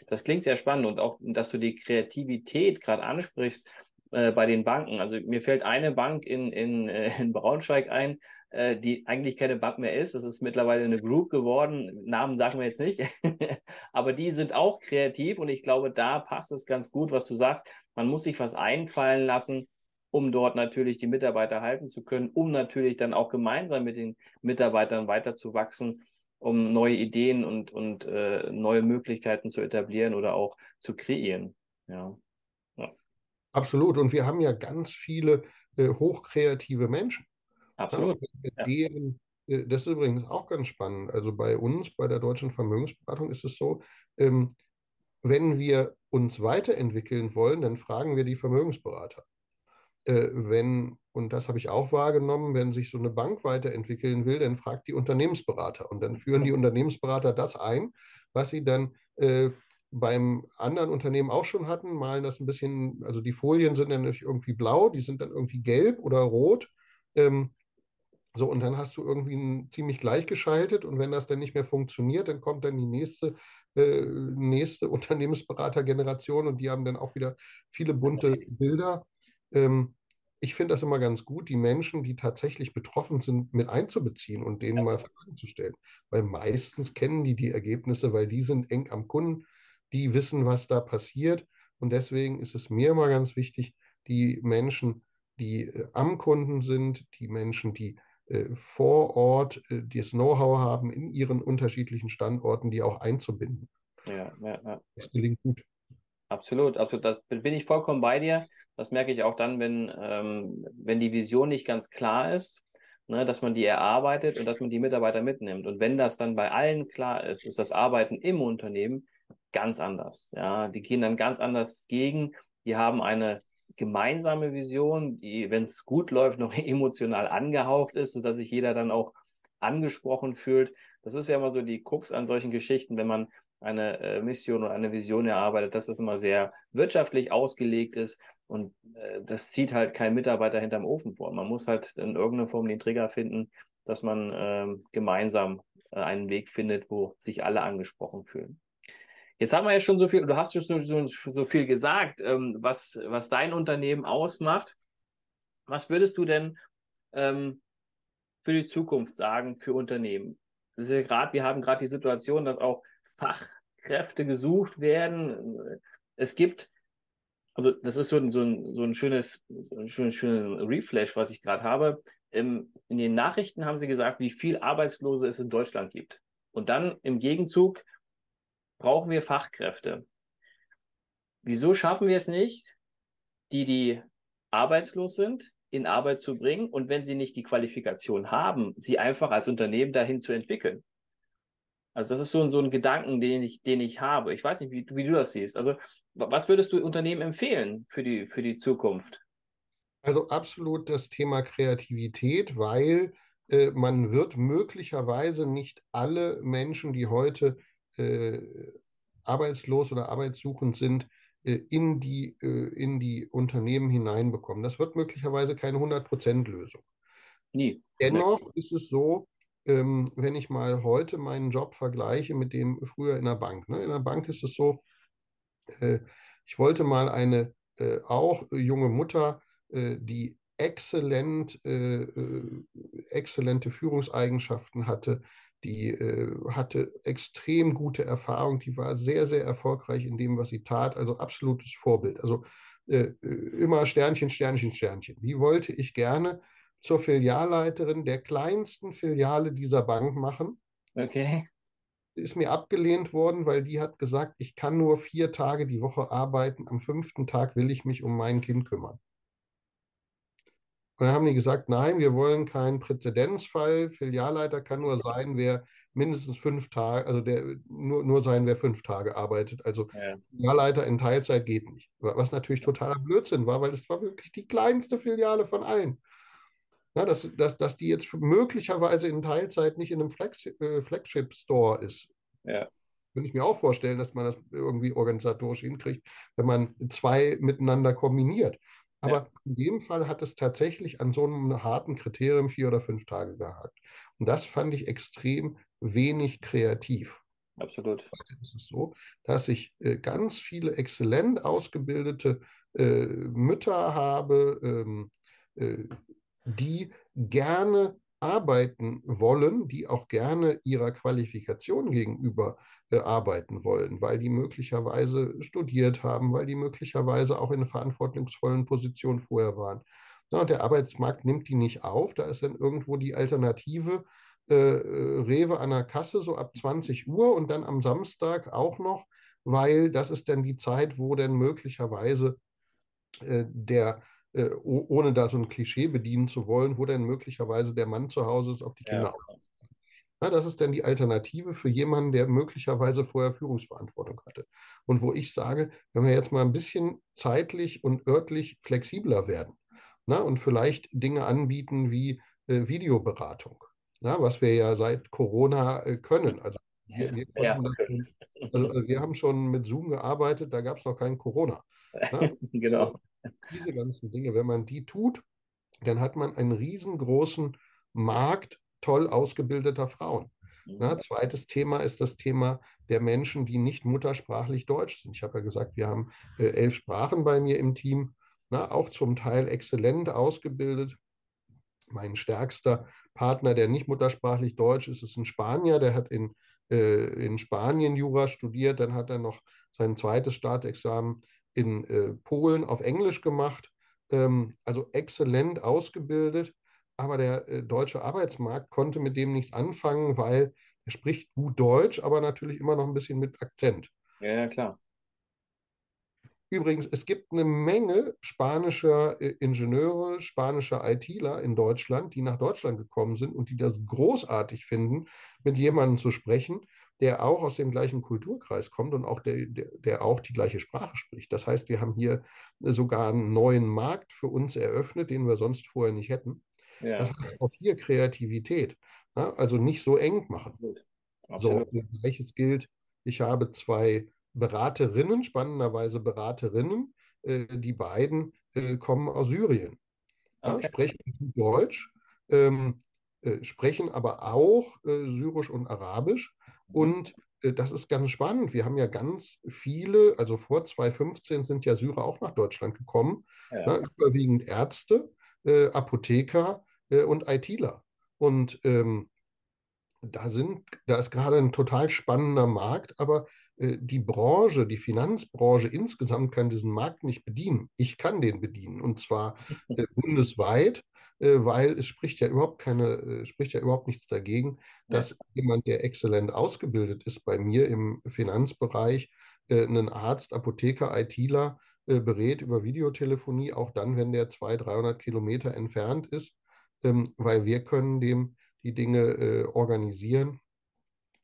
Das klingt sehr spannend und auch, dass du die Kreativität gerade ansprichst äh, bei den Banken. Also mir fällt eine Bank in, in, äh, in Braunschweig ein, äh, die eigentlich keine Bank mehr ist. Das ist mittlerweile eine Group geworden. Namen sagen wir jetzt nicht. Aber die sind auch kreativ und ich glaube, da passt es ganz gut, was du sagst. Man muss sich was einfallen lassen, um dort natürlich die Mitarbeiter halten zu können, um natürlich dann auch gemeinsam mit den Mitarbeitern weiterzuwachsen um neue Ideen und, und äh, neue Möglichkeiten zu etablieren oder auch zu kreieren. Ja. ja. Absolut. Und wir haben ja ganz viele äh, hochkreative Menschen. Absolut. Ja, deren, äh, das ist übrigens auch ganz spannend. Also bei uns, bei der Deutschen Vermögensberatung, ist es so, ähm, wenn wir uns weiterentwickeln wollen, dann fragen wir die Vermögensberater wenn, und das habe ich auch wahrgenommen, wenn sich so eine Bank weiterentwickeln will, dann fragt die Unternehmensberater und dann führen die Unternehmensberater das ein, was sie dann äh, beim anderen Unternehmen auch schon hatten, malen das ein bisschen, also die Folien sind dann nicht irgendwie blau, die sind dann irgendwie gelb oder rot. Ähm, so, und dann hast du irgendwie ein, ziemlich gleichgeschaltet und wenn das dann nicht mehr funktioniert, dann kommt dann die nächste, äh, nächste Unternehmensberatergeneration und die haben dann auch wieder viele bunte Bilder. Ähm, ich finde das immer ganz gut, die Menschen, die tatsächlich betroffen sind, mit einzubeziehen und denen mal Fragen zu stellen. Weil meistens kennen die die Ergebnisse, weil die sind eng am Kunden, die wissen, was da passiert. Und deswegen ist es mir immer ganz wichtig, die Menschen, die äh, am Kunden sind, die Menschen, die äh, vor Ort äh, das Know-how haben in ihren unterschiedlichen Standorten, die auch einzubinden. Ja, ja, ja. Das gelingt gut. Absolut, absolut. Das bin ich vollkommen bei dir. Das merke ich auch dann, wenn, ähm, wenn die Vision nicht ganz klar ist, ne, dass man die erarbeitet und dass man die Mitarbeiter mitnimmt. Und wenn das dann bei allen klar ist, ist das Arbeiten im Unternehmen ganz anders. Ja, die gehen dann ganz anders gegen. Die haben eine gemeinsame Vision, die, wenn es gut läuft, noch emotional angehaucht ist, sodass sich jeder dann auch angesprochen fühlt. Das ist ja immer so die Krux an solchen Geschichten, wenn man eine äh, Mission oder eine Vision erarbeitet, dass es immer sehr wirtschaftlich ausgelegt ist und äh, das zieht halt kein Mitarbeiter hinterm Ofen vor. Man muss halt in irgendeiner Form den Trigger finden, dass man äh, gemeinsam äh, einen Weg findet, wo sich alle angesprochen fühlen. Jetzt haben wir ja schon so viel, du hast schon so, so viel gesagt, ähm, was, was dein Unternehmen ausmacht. Was würdest du denn ähm, für die Zukunft sagen für Unternehmen? ja gerade, wir haben gerade die Situation, dass auch Fachkräfte gesucht werden. Es gibt, also das ist so ein, so ein, so ein schönes, so ein schönes, schönes Reflash, was ich gerade habe. Im, in den Nachrichten haben sie gesagt, wie viel Arbeitslose es in Deutschland gibt. Und dann im Gegenzug brauchen wir Fachkräfte. Wieso schaffen wir es nicht, die, die arbeitslos sind, in Arbeit zu bringen und wenn sie nicht die Qualifikation haben, sie einfach als Unternehmen dahin zu entwickeln. Also das ist so, so ein Gedanken, den ich, den ich habe. Ich weiß nicht, wie, wie du das siehst. Also was würdest du Unternehmen empfehlen für die, für die Zukunft? Also absolut das Thema Kreativität, weil äh, man wird möglicherweise nicht alle Menschen, die heute äh, arbeitslos oder arbeitssuchend sind, äh, in die, äh, in die Unternehmen hineinbekommen. Das wird möglicherweise keine 100%-Lösung. Nie. Dennoch ist es so, ähm, wenn ich mal heute meinen Job vergleiche mit dem früher in der Bank. Ne? In der Bank ist es so, äh, ich wollte mal eine äh, auch junge Mutter, äh, die exzellent, äh, exzellente Führungseigenschaften hatte, die äh, hatte extrem gute Erfahrung, die war sehr, sehr erfolgreich in dem, was sie tat, also absolutes Vorbild. Also äh, äh, immer Sternchen, Sternchen, Sternchen. Wie wollte ich gerne zur Filialleiterin der kleinsten Filiale dieser Bank machen? Okay. Ist mir abgelehnt worden, weil die hat gesagt, ich kann nur vier Tage die Woche arbeiten, am fünften Tag will ich mich um mein Kind kümmern. Und dann haben die gesagt, nein, wir wollen keinen Präzedenzfall. Filialleiter kann nur sein, wer mindestens fünf Tage, also der nur, nur sein, wer fünf Tage arbeitet. Also ja. Filialleiter in Teilzeit geht nicht. Was natürlich totaler Blödsinn war, weil es war wirklich die kleinste Filiale von allen. Ja, dass, dass, dass die jetzt möglicherweise in Teilzeit nicht in einem äh, Flagship-Store ist. Ja. Könnte ich mir auch vorstellen, dass man das irgendwie organisatorisch hinkriegt, wenn man zwei miteinander kombiniert. Aber ja. in dem Fall hat es tatsächlich an so einem harten Kriterium vier oder fünf Tage gehakt. Und das fand ich extrem wenig kreativ. Absolut. Heute ist es so, dass ich äh, ganz viele exzellent ausgebildete äh, Mütter habe, ähm, äh, die gerne arbeiten wollen, die auch gerne ihrer Qualifikation gegenüber äh, arbeiten wollen, weil die möglicherweise studiert haben, weil die möglicherweise auch in einer verantwortungsvollen Position vorher waren. Ja, und der Arbeitsmarkt nimmt die nicht auf. Da ist dann irgendwo die Alternative äh, äh Rewe an der Kasse so ab 20 Uhr und dann am Samstag auch noch, weil das ist dann die Zeit, wo dann möglicherweise äh, der äh, ohne da so ein Klischee bedienen zu wollen, wo dann möglicherweise der Mann zu Hause ist, auf die Kinder ja. Ja, das ist dann die Alternative für jemanden, der möglicherweise vorher Führungsverantwortung hatte. Und wo ich sage, wenn wir jetzt mal ein bisschen zeitlich und örtlich flexibler werden na, und vielleicht Dinge anbieten wie äh, Videoberatung, na, was wir ja seit Corona äh, können. Also wir, wir, ja. schon, also, also wir, haben schon mit Zoom gearbeitet, da gab es noch kein Corona. genau. Diese ganzen Dinge, wenn man die tut, dann hat man einen riesengroßen Markt toll ausgebildeter Frauen. Mhm. Na, zweites Thema ist das Thema der Menschen, die nicht muttersprachlich Deutsch sind. Ich habe ja gesagt, wir haben äh, elf Sprachen bei mir im Team, na, auch zum Teil exzellent ausgebildet. Mein stärkster Partner, der nicht muttersprachlich Deutsch ist, ist ein Spanier, der hat in, äh, in Spanien Jura studiert, dann hat er noch sein zweites Staatsexamen in äh, Polen auf Englisch gemacht, ähm, also exzellent ausgebildet. Aber der äh, deutsche Arbeitsmarkt konnte mit dem nichts anfangen, weil er spricht gut Deutsch, aber natürlich immer noch ein bisschen mit Akzent. Ja, ja klar. Übrigens, es gibt eine Menge spanischer äh, Ingenieure, spanischer ITler in Deutschland, die nach Deutschland gekommen sind und die das großartig finden, mit jemandem zu sprechen, der auch aus dem gleichen Kulturkreis kommt und auch der, der, der, auch die gleiche Sprache spricht. Das heißt, wir haben hier sogar einen neuen Markt für uns eröffnet, den wir sonst vorher nicht hätten. Ja. Das heißt auch hier Kreativität. Ja, also nicht so eng machen. So, gleiches gilt, ich habe zwei Beraterinnen, spannenderweise Beraterinnen, äh, die beiden äh, kommen aus Syrien. Okay. Ja, sprechen Deutsch, ähm, äh, sprechen aber auch äh, Syrisch und Arabisch. Und äh, das ist ganz spannend. Wir haben ja ganz viele, also vor 2015 sind ja Syrer auch nach Deutschland gekommen, ja. ne, überwiegend Ärzte, äh, Apotheker äh, und ITler. Und ähm, da sind, da ist gerade ein total spannender Markt, aber äh, die Branche, die Finanzbranche insgesamt kann diesen Markt nicht bedienen. Ich kann den bedienen und zwar äh, bundesweit, weil es spricht ja überhaupt keine, äh, spricht ja überhaupt nichts dagegen, dass ja. jemand, der exzellent ausgebildet ist bei mir im Finanzbereich, äh, einen Arzt, Apotheker, ITler äh, berät über Videotelefonie, auch dann, wenn der 200, 300 Kilometer entfernt ist, ähm, weil wir können dem die Dinge äh, organisieren.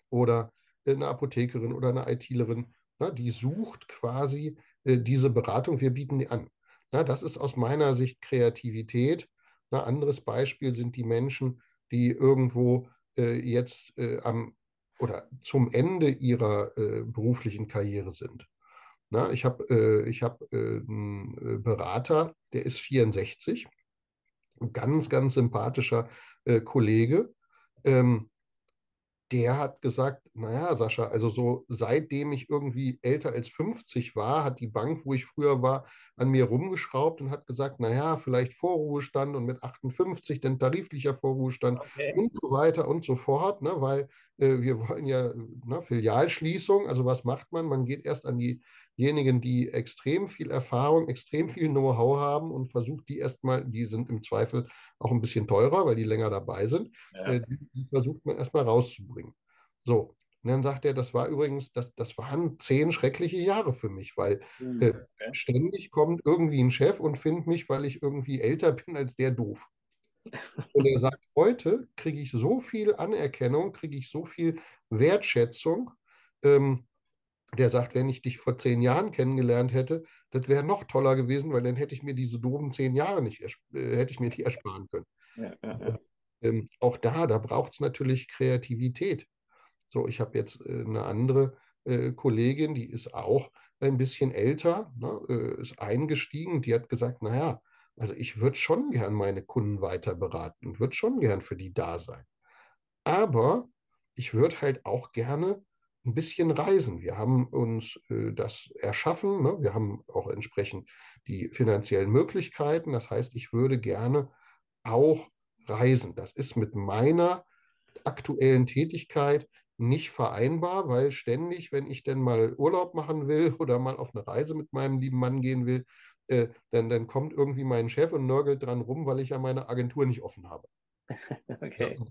Oder eine Apothekerin oder eine ITlerin, na, die sucht quasi äh, diese Beratung, wir bieten die an. Na, das ist aus meiner Sicht Kreativität. Ein anderes Beispiel sind die Menschen, die irgendwo äh, jetzt äh, am oder zum Ende ihrer äh, beruflichen Karriere sind. Na, ich habe äh, ich hab, äh, einen Berater, der ist 64, ein ganz, ganz sympathischer äh, Kollege. Ähm, der hat gesagt, naja, Sascha, also so seitdem ich irgendwie älter als 50 war, hat die Bank, wo ich früher war, an mir rumgeschraubt und hat gesagt, naja, vielleicht Vorruhestand und mit 58 dann tariflicher Vorruhestand okay. und so weiter und so fort, ne, weil äh, wir wollen ja ne, Filialschließung, also was macht man? Man geht erst an diejenigen, die extrem viel Erfahrung, extrem viel Know-how haben und versucht die erstmal, die sind im Zweifel auch ein bisschen teurer, weil die länger dabei sind, ja. äh, die, die versucht man erstmal rauszubringen. So, und dann sagt er, das war übrigens, das, das waren zehn schreckliche Jahre für mich, weil mhm, äh, ständig kommt irgendwie ein Chef und findet mich, weil ich irgendwie älter bin als der doof. Und er sagt, heute kriege ich so viel Anerkennung, kriege ich so viel Wertschätzung. Ähm, der sagt, wenn ich dich vor zehn Jahren kennengelernt hätte, das wäre noch toller gewesen, weil dann hätte ich mir diese doofen zehn Jahre nicht, äh, hätte ich mir die ersparen können. Ja, ja, ja. Ähm, auch da, da braucht es natürlich Kreativität. So, ich habe jetzt äh, eine andere äh, Kollegin, die ist auch ein bisschen älter, ne, äh, ist eingestiegen, die hat gesagt, naja, also ich würde schon gern meine Kunden weiter beraten und würde schon gern für die da sein. Aber ich würde halt auch gerne ein bisschen reisen. Wir haben uns äh, das erschaffen. Ne? Wir haben auch entsprechend die finanziellen Möglichkeiten. Das heißt, ich würde gerne auch reisen. Das ist mit meiner aktuellen Tätigkeit nicht vereinbar, weil ständig, wenn ich denn mal Urlaub machen will oder mal auf eine Reise mit meinem lieben Mann gehen will, äh, dann, dann kommt irgendwie mein Chef und nörgelt dran rum, weil ich ja meine Agentur nicht offen habe. Okay. Ja,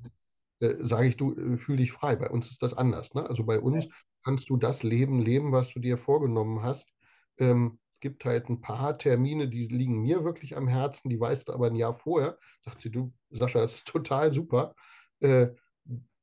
äh, sage ich, du äh, fühl dich frei. Bei uns ist das anders. Ne? Also bei uns ja. kannst du das Leben leben, was du dir vorgenommen hast. Ähm, gibt halt ein paar Termine, die liegen mir wirklich am Herzen, die weißt du aber ein Jahr vorher. Sagt sie, du, Sascha, das ist total super. Äh,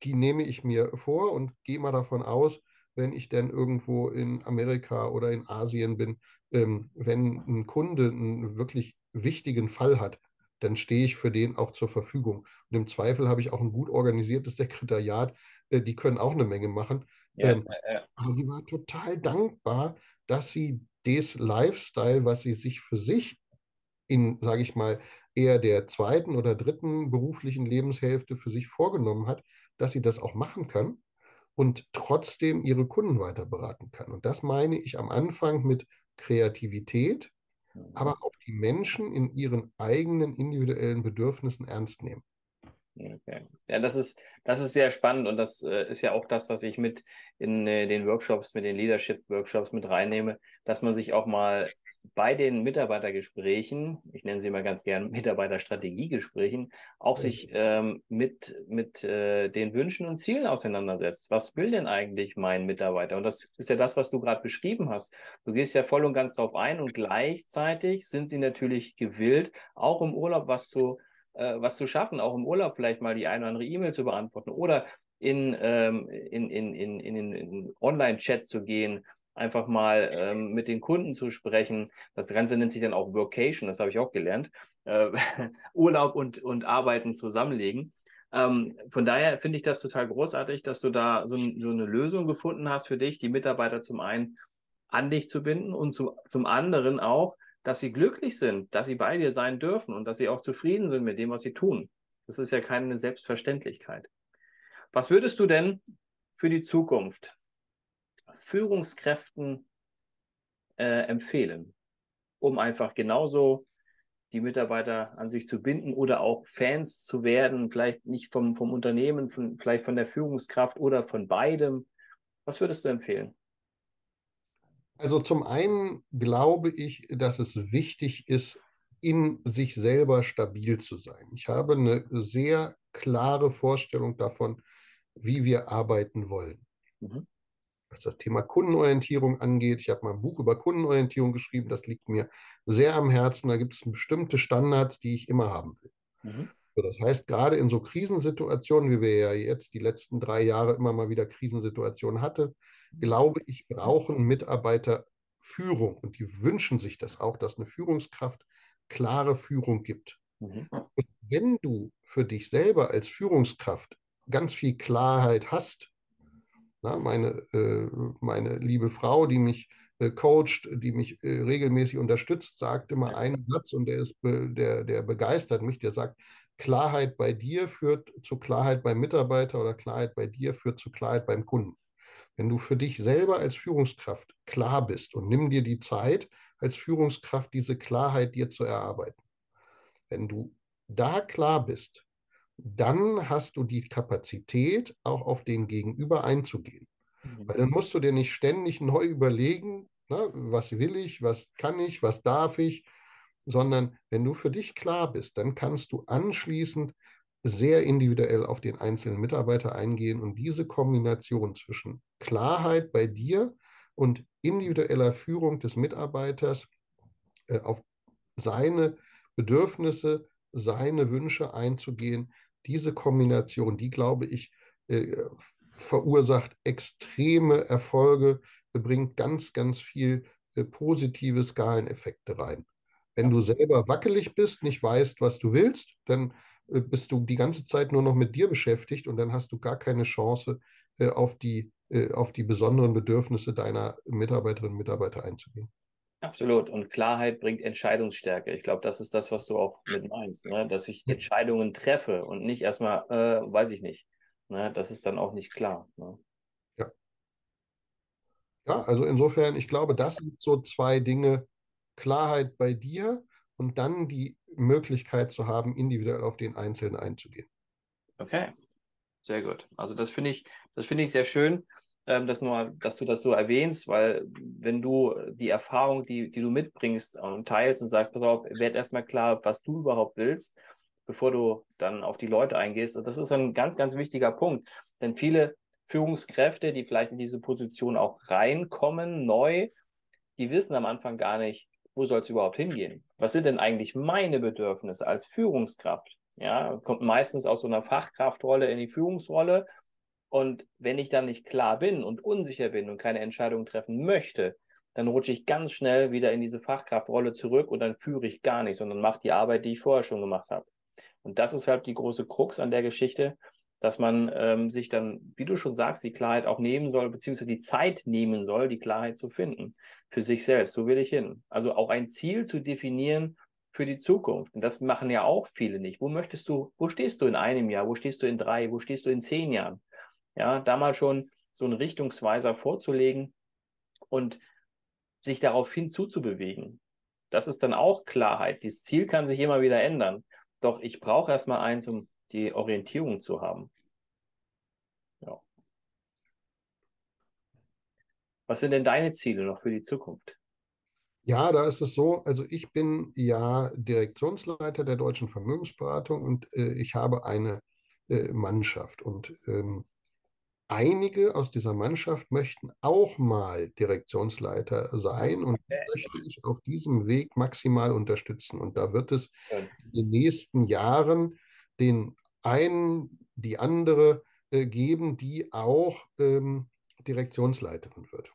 die nehme ich mir vor und gehe mal davon aus, wenn ich dann irgendwo in Amerika oder in Asien bin, ähm, wenn ein Kunde einen wirklich wichtigen Fall hat, dann stehe ich für den auch zur Verfügung. Und im Zweifel habe ich auch ein gut organisiertes Sekretariat, äh, die können auch eine Menge machen. Ja, ähm, ja. Aber die war total dankbar, dass sie das Lifestyle, was sie sich für sich in, sage ich mal, eher der zweiten oder dritten beruflichen Lebenshälfte für sich vorgenommen hat, dass sie das auch machen kann und trotzdem ihre Kunden weiter beraten kann. Und das meine ich am Anfang mit Kreativität. Aber auch die Menschen in ihren eigenen individuellen Bedürfnissen ernst nehmen. Okay. Ja, das ist, das ist sehr spannend und das äh, ist ja auch das, was ich mit in äh, den Workshops, mit den Leadership-Workshops mit reinnehme, dass man sich auch mal bei den Mitarbeitergesprächen, ich nenne sie mal ganz gern Mitarbeiterstrategiegesprächen, auch sich ähm, mit, mit äh, den Wünschen und Zielen auseinandersetzt. Was will denn eigentlich mein Mitarbeiter? Und das ist ja das, was du gerade beschrieben hast. Du gehst ja voll und ganz darauf ein und gleichzeitig sind sie natürlich gewillt, auch im Urlaub was zu, äh, was zu schaffen, auch im Urlaub vielleicht mal die eine oder andere E-Mail zu beantworten oder in, ähm, in, in, in, in, in Online-Chat zu gehen einfach mal ähm, mit den Kunden zu sprechen. Das Ganze nennt sich dann auch Workation, das habe ich auch gelernt. Äh, Urlaub und, und Arbeiten zusammenlegen. Ähm, von daher finde ich das total großartig, dass du da so, so, eine Lösung gefunden hast für dich, die Mitarbeiter zum einen an dich zu binden und zu, zum anderen auch, dass sie glücklich sind, dass sie bei dir sein dürfen und dass sie auch zufrieden sind mit dem, was sie tun. Das ist ja keine Selbstverständlichkeit. Was würdest du denn für die Zukunft Führungskräften äh, empfehlen, um einfach genauso die Mitarbeiter an sich zu binden oder auch Fans zu werden, vielleicht nicht vom, vom Unternehmen, von, vielleicht von der Führungskraft oder von beidem? Was würdest du empfehlen? Also zum einen glaube ich, dass es wichtig ist, in sich selber stabil zu sein. Ich habe eine sehr klare Vorstellung davon, wie wir arbeiten wollen. Mhm. Was das Thema Kundenorientierung angeht, ich habe mal ein Buch über Kundenorientierung geschrieben, das liegt mir sehr am Herzen. Da gibt es bestimmte Standards, die ich immer haben will. Mhm. So, das heißt, gerade in so Krisensituationen, wie wir ja jetzt die letzten drei Jahre immer mal wieder Krisensituationen hatten, glaube ich, brauchen Mitarbeiter Führung und die wünschen sich das auch, dass eine Führungskraft klare Führung gibt. Mhm. Und wenn du für dich selber als Führungskraft ganz viel Klarheit hast, na, meine, äh, meine liebe Frau, die mich äh, coacht, die mich äh, regelmäßig unterstützt, sagt immer einen Satz und der, ist der, der begeistert mich, der sagt, Klarheit bei dir führt zu Klarheit beim Mitarbeiter oder Klarheit bei dir führt zu Klarheit beim Kunden. Wenn du für dich selber als Führungskraft klar bist und nimm dir die Zeit, als Führungskraft diese Klarheit dir zu erarbeiten. Wenn du da klar bist, dann hast du die Kapazität, auch auf den Gegenüber einzugehen. Mhm. Weil dann musst du dir nicht ständig neu überlegen, na, was will ich, was kann ich, was darf ich, sondern wenn du für dich klar bist, dann kannst du anschließend sehr individuell auf den einzelnen Mitarbeiter eingehen und diese Kombination zwischen Klarheit bei dir und individueller Führung des Mitarbeiters äh, auf seine Bedürfnisse, seine Wünsche einzugehen, diese Kombination, die glaube ich, äh, verursacht extreme Erfolge, bringt ganz, ganz viel äh, positive Skaleneffekte rein. Wenn du selber wackelig bist, nicht weißt, was du willst, dann äh, bist du die ganze Zeit nur noch mit dir beschäftigt und dann hast du gar keine Chance, auf, die, auf die besonderen Bedürfnisse deiner Mitarbeiterinnen und Mitarbeiter einzugehen. Absolut. Und Klarheit bringt Entscheidungsstärke. Ich glaube, das ist das, was du auch mit meinst, ne? dass ich Entscheidungen treffe und nicht erstmal, äh, weiß ich nicht. Ne? Das ist dann auch nicht klar. Ne? Ja. Ja, also insofern, ich glaube, das sind so zwei Dinge. Klarheit bei dir und dann die Möglichkeit zu haben, individuell auf den Einzelnen einzugehen. Okay, sehr gut. Also das finde ich, das finde ich sehr schön, ähm, dass, nur, dass du das so erwähnst, weil wenn du die Erfahrung, die, die du mitbringst und teilst und sagst, pass auf, werd erstmal klar, was du überhaupt willst, bevor du dann auf die Leute eingehst. Und das ist ein ganz, ganz wichtiger Punkt. Denn viele Führungskräfte, die vielleicht in diese Position auch reinkommen, neu, die wissen am Anfang gar nicht, wo soll es überhaupt hingehen? Was sind denn eigentlich meine Bedürfnisse als Führungskraft? Ja, kommt meistens aus so einer Fachkraftrolle in die Führungsrolle. Und wenn ich dann nicht klar bin und unsicher bin und keine Entscheidung treffen möchte, dann rutsche ich ganz schnell wieder in diese Fachkraftrolle zurück und dann führe ich gar nicht, sondern mache die Arbeit, die ich vorher schon gemacht habe. Und das ist halt die große Krux an der Geschichte, dass man ähm, sich dann, wie du schon sagst, die Klarheit auch nehmen soll, beziehungsweise die Zeit nehmen soll, die Klarheit zu finden für sich selbst. So will ich hin. Also auch ein Ziel zu definieren für die Zukunft. Und das machen ja auch viele nicht. Wo möchtest du, wo stehst du in einem Jahr? Wo stehst du in drei? Wo stehst du in zehn Jahren? Ja, da mal schon so einen Richtungsweiser vorzulegen und sich darauf hin zuzubewegen. Das ist dann auch Klarheit. Dieses Ziel kann sich immer wieder ändern. Doch ich brauche erstmal eins, um die Orientierung zu haben. Ja. Was sind denn deine Ziele noch für die Zukunft? Ja, da ist es so, also ich bin ja Direktionsleiter der Deutschen Vermögensberatung und äh, ich habe eine äh, Mannschaft und ähm, einige aus dieser Mannschaft möchten auch mal Direktionsleiter sein und möchte ich auf diesem Weg maximal unterstützen. Und da wird es in den nächsten Jahren den einen, die andere äh, geben, die auch ähm, Direktionsleiterin wird.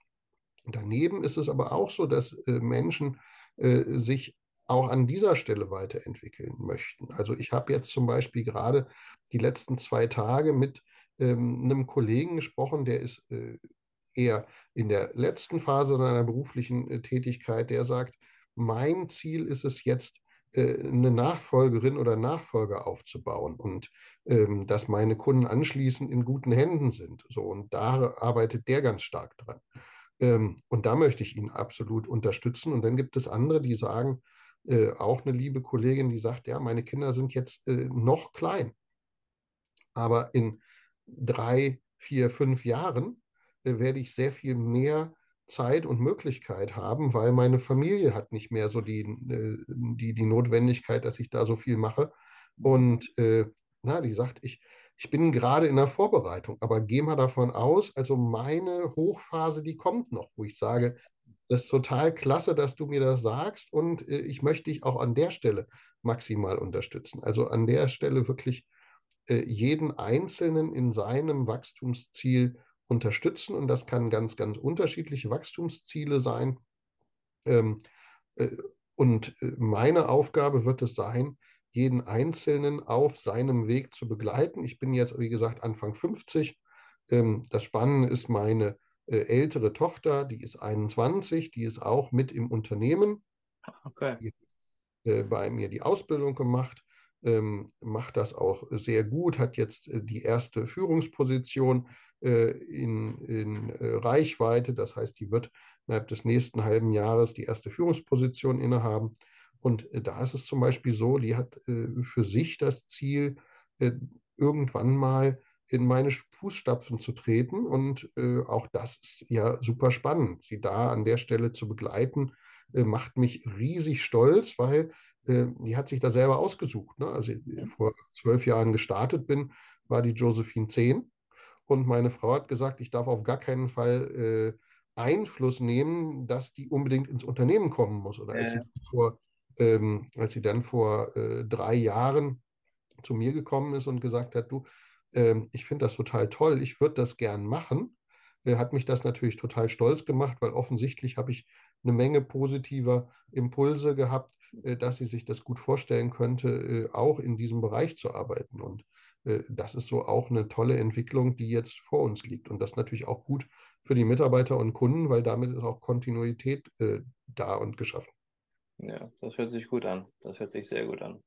Daneben ist es aber auch so, dass äh, Menschen äh, sich auch an dieser Stelle weiterentwickeln möchten. Also ich habe jetzt zum Beispiel gerade die letzten zwei Tage mit ähm, einem Kollegen gesprochen, der ist äh, eher in der letzten Phase seiner beruflichen äh, Tätigkeit, der sagt, mein Ziel ist es jetzt, äh, eine Nachfolgerin oder Nachfolger aufzubauen und ähm, dass meine Kunden anschließend in guten Händen sind. So, und da arbeitet der ganz stark dran. Ähm, und da möchte ich ihn absolut unterstützen. Und dann gibt es andere, die sagen, auch eine liebe Kollegin, die sagt, ja, meine Kinder sind jetzt noch klein, aber in drei, vier, fünf Jahren äh, werde ich sehr viel mehr Zeit und Möglichkeit haben, weil meine Familie hat nicht mehr so die, äh, die, die Notwendigkeit, dass ich da so viel mache. Und äh, na, die sagt, ich, ich bin gerade in der Vorbereitung, aber gehe mal davon aus, also meine Hochphase, die kommt noch, wo ich sage, das ist total klasse, dass du mir das sagst und äh, ich möchte dich auch an der Stelle maximal unterstützen. Also an der Stelle wirklich jeden Einzelnen in seinem Wachstumsziel unterstützen und das kann ganz, ganz unterschiedliche Wachstumsziele sein. Ähm, äh, und äh, meine Aufgabe wird es sein, jeden Einzelnen auf seinem Weg zu begleiten. Ich bin jetzt, wie gesagt, Anfang 50. Ähm, das Spannende ist meine äh, ältere Tochter, die ist 21, die ist auch mit im Unternehmen. Okay. Die hat bei mir die Ausbildung gemacht macht das auch sehr gut, hat jetzt äh, die erste Führungsposition äh, in, in äh, Reichweite. Das heißt, die wird innerhalb des nächsten halben Jahres die erste Führungsposition innehaben. Und da ist es zum Beispiel so, die hat für sich das Ziel, irgendwann mal in meine Fußstapfen zu treten. Und auch das ist ja super spannend, sie da an der Stelle zu begleiten, macht mich riesig stolz, weil die hat sich da selber ausgesucht. Ne? Also ich vor zwölf Jahren gestartet bin, war die Josephine 10 und meine Frau hat gesagt, ich darf auf gar keinen Fall äh, Einfluss nehmen, dass die unbedingt ins Unternehmen kommen muss. Oder als, sie, vor, ähm, als sie dann vor äh, drei Jahren zu mir gekommen ist und gesagt hat, du, ähm, ich finde das total toll, ich würde das gern machen, äh, hat mich das natürlich total stolz gemacht, weil offensichtlich habe ich eine Menge positiver Impulse gehabt, äh, dass sie sich das gut vorstellen könnte, äh, auch in diesem Bereich zu arbeiten. Und äh, das ist so auch eine tolle Entwicklung, die jetzt vor uns liegt. Und das natürlich auch gut für die Mitarbeiter und Kunden, weil damit ist auch Kontinuität da und geschaffen. Ja, das hört sich gut an. Das hört sich sehr gut an.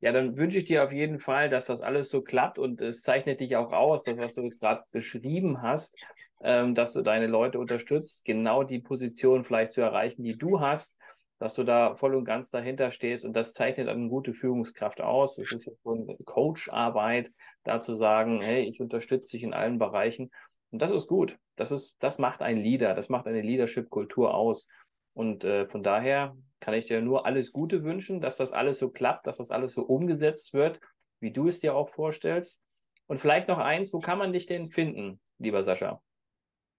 Ja, dann wünsche ich dir auf jeden Fall, dass das alles so klappt und es zeichnet dich auch aus, das, was du jetzt gerade beschrieben hast, ähm, dass du deine Leute unterstützt, genau die Position vielleicht zu erreichen, die du hast dass du da voll und ganz dahinter stehst und das zeichnet eine gute Führungskraft aus. Es ist so eine Coach-Arbeit, da zu sagen, hey, ich unterstütze dich in allen Bereichen und das ist gut. Das ist, das macht ein Leader, das macht eine Leadership-Kultur aus und äh, von daher kann ich dir nur alles Gute wünschen, dass das alles so klappt, dass das alles so umgesetzt wird, wie du es dir auch vorstellst. Und vielleicht noch eins, wo kann man dich denn finden, lieber Sascha?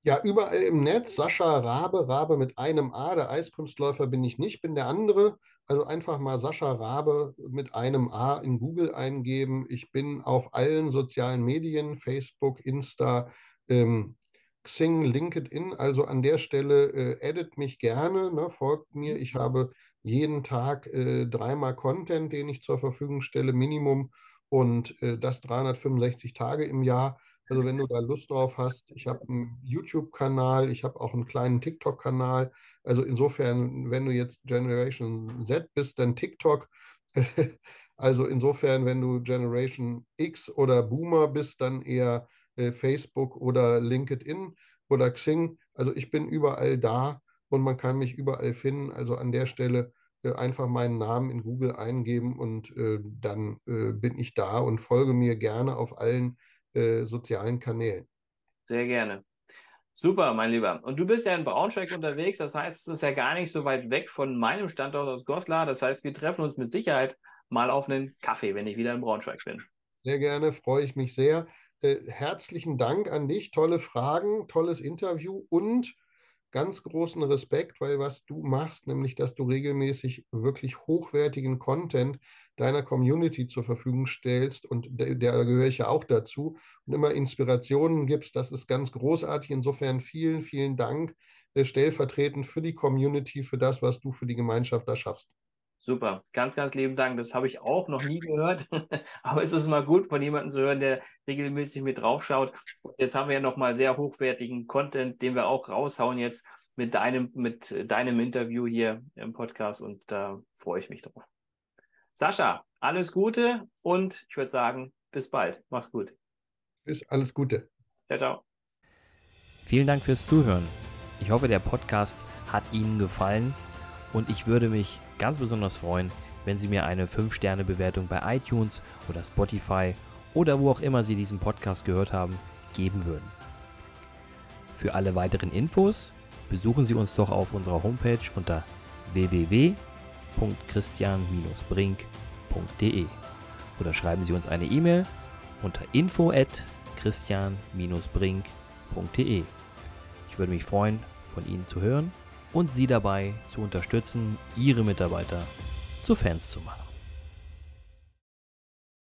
Ja, überall im Netz. Sascha Rabe, Rabe mit einem A. Der Eiskunstläufer bin ich nicht, bin der andere. Also einfach mal Sascha Rabe mit einem A in Google eingeben. Ich bin auf allen sozialen Medien, Facebook, Insta, ähm, Xing, LinkedIn. Also an der Stelle äh, edit mich gerne, ne, folgt mir. Ich habe jeden Tag äh, dreimal Content, den ich zur Verfügung stelle, Minimum. Und äh, das 365 Tage im Jahr. Also wenn du da Lust drauf hast, ich habe einen YouTube-Kanal, ich habe auch einen kleinen TikTok-Kanal. Also insofern, wenn du jetzt Generation Z bist, dann TikTok. Also insofern, wenn du Generation X oder Boomer bist, dann eher äh, Facebook oder LinkedIn oder Xing. Also ich bin überall da und man kann mich überall finden. Also an der Stelle äh, einfach meinen Namen in Google eingeben und äh, dann äh, bin ich da und folge mir gerne auf allen äh, sozialen Kanälen. Sehr gerne. Super, mein Lieber. Und du bist ja in Braunschweig unterwegs, das heißt, es ist ja gar nicht so weit weg von meinem Standort aus Goslar. Das heißt, wir treffen uns mit Sicherheit mal auf einen Kaffee, wenn ich wieder in Braunschweig bin. Sehr gerne, freue ich mich sehr. Äh, herzlichen Dank an dich, tolle Fragen, tolles Interview und ganz großen Respekt, weil was du machst, nämlich dass du regelmäßig wirklich hochwertigen Content deiner Community zur Verfügung stellst und der, der gehöre ich ja auch dazu und immer Inspirationen gibst, das ist ganz großartig. Insofern vielen, vielen Dank äh, stellvertretend für die Community, für das, was du für die Gemeinschaft da schaffst. Super, ganz, ganz lieben Dank. Das habe ich auch noch nie gehört. Aber es ist mal gut, von jemandem zu hören, der regelmäßig mit draufschaut. jetzt haben wir ja nochmal sehr hochwertigen Content, den wir auch raushauen jetzt mit deinem, mit deinem Interview hier im Podcast und da freue ich mich drauf. Sascha, alles Gute und ich würde sagen, bis bald. Mach's gut. Bis alles Gute. Ciao, ciao. Vielen Dank fürs Zuhören. Ich hoffe, der Podcast hat Ihnen gefallen Und ich würde mich ganz besonders freuen, wenn Sie mir eine 5-Sterne-Bewertung bei iTunes oder Spotify oder wo auch immer Sie diesen Podcast gehört haben, geben würden. Für alle weiteren Infos besuchen Sie uns doch auf unserer Homepage unter www.christian-brink.de oder schreiben Sie uns eine E-Mail unter info at christian-brink.de. Ich würde mich freuen, von Ihnen zu hören und Sie dabei zu unterstützen, Ihre Mitarbeiter zu Fans zu machen.